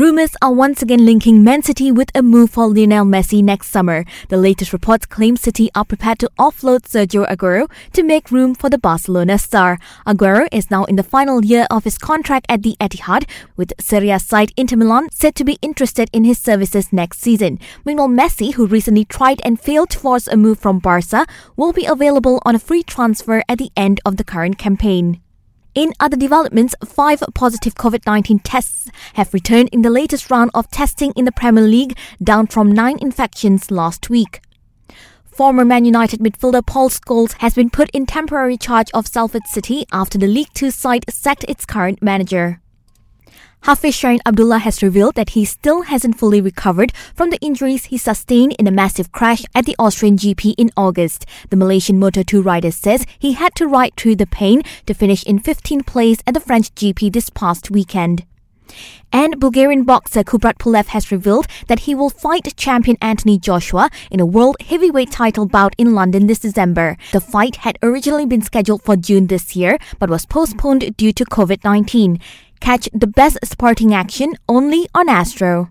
Rumors are once again linking Man City with a move for Lionel Messi next summer. The latest reports claim City are prepared to offload Sergio Aguero to make room for the Barcelona star. Aguero is now in the final year of his contract at the Etihad, with Serie A side Inter Milan said to be interested in his services next season. Meanwhile, Messi, who recently tried and failed to force a move from Barca, will be available on a free transfer at the end of the current campaign. In other developments, five positive COVID 19 tests have returned in the latest round of testing in the Premier League, down from nine infections last week. Former Man United midfielder Paul Scholes has been put in temporary charge of Salford City after the League Two side sacked its current manager. Hafizh Syahrin Abdullah has revealed that he still hasn't fully recovered from the injuries he sustained in a massive crash at the Austrian GP in August. The Malaysian Moto2 rider says he had to ride through the pain to finish in 15th place at the French GP this past weekend. And Bulgarian boxer Kubrat Pulev has revealed that he will fight champion Anthony Joshua in a world heavyweight title bout in London this December. The fight had originally been scheduled for June this year, but was postponed due to COVID 19. Catch the best sporting action only on Astro.